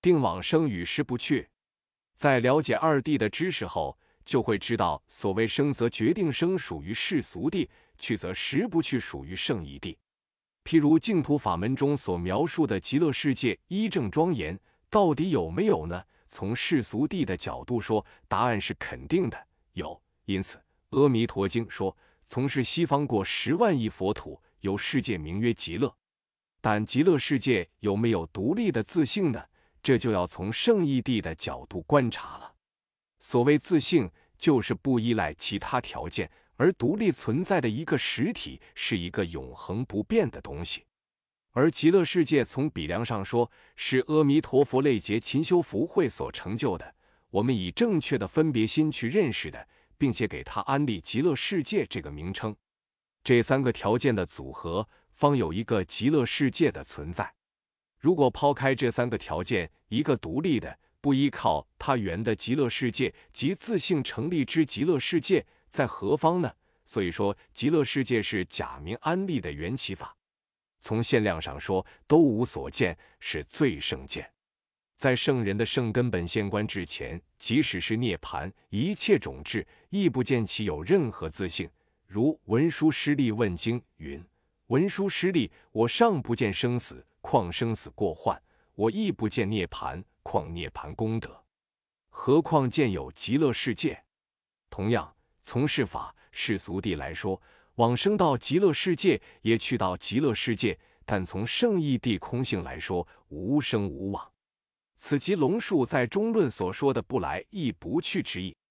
定往生与时不去。在了解二谛的知识后，就会知道，所谓生则决定生属于世俗谛，去则时不去属于圣义谛。譬如净土法门中所描述的极乐世界一正庄严，到底有没有呢？从世俗谛的角度说，答案是肯定的，有。因此，《阿弥陀经》说，从事西方过十万亿佛土，有世界名曰极乐。但极乐世界有没有独立的自性呢？这就要从圣义地的角度观察了。所谓自性，就是不依赖其他条件而独立存在的一个实体，是一个永恒不变的东西。而极乐世界从比量上说，是阿弥陀佛类劫勤修福慧所成就的。我们以正确的分别心去认识的，并且给他安立极乐世界这个名称。这三个条件的组合，方有一个极乐世界的存在。如果抛开这三个条件，一个独立的、不依靠他缘的极乐世界及自性成立之极乐世界在何方呢？所以说，极乐世界是假名安立的缘起法。从限量上说，都无所见，是最圣见。在圣人的圣根本现观之前，即使是涅盘，一切种智亦不见其有任何自性。如文殊师利问经云：“文殊师利，我尚不见生死，况生死过患；我亦不见涅盘，况涅盘功德？何况见有极乐世界？”同样，从事法世俗地来说。往生到极乐世界，也去到极乐世界，但从圣义地空性来说，无生无往。此即龙树在中论所说的“不来亦不去”之意。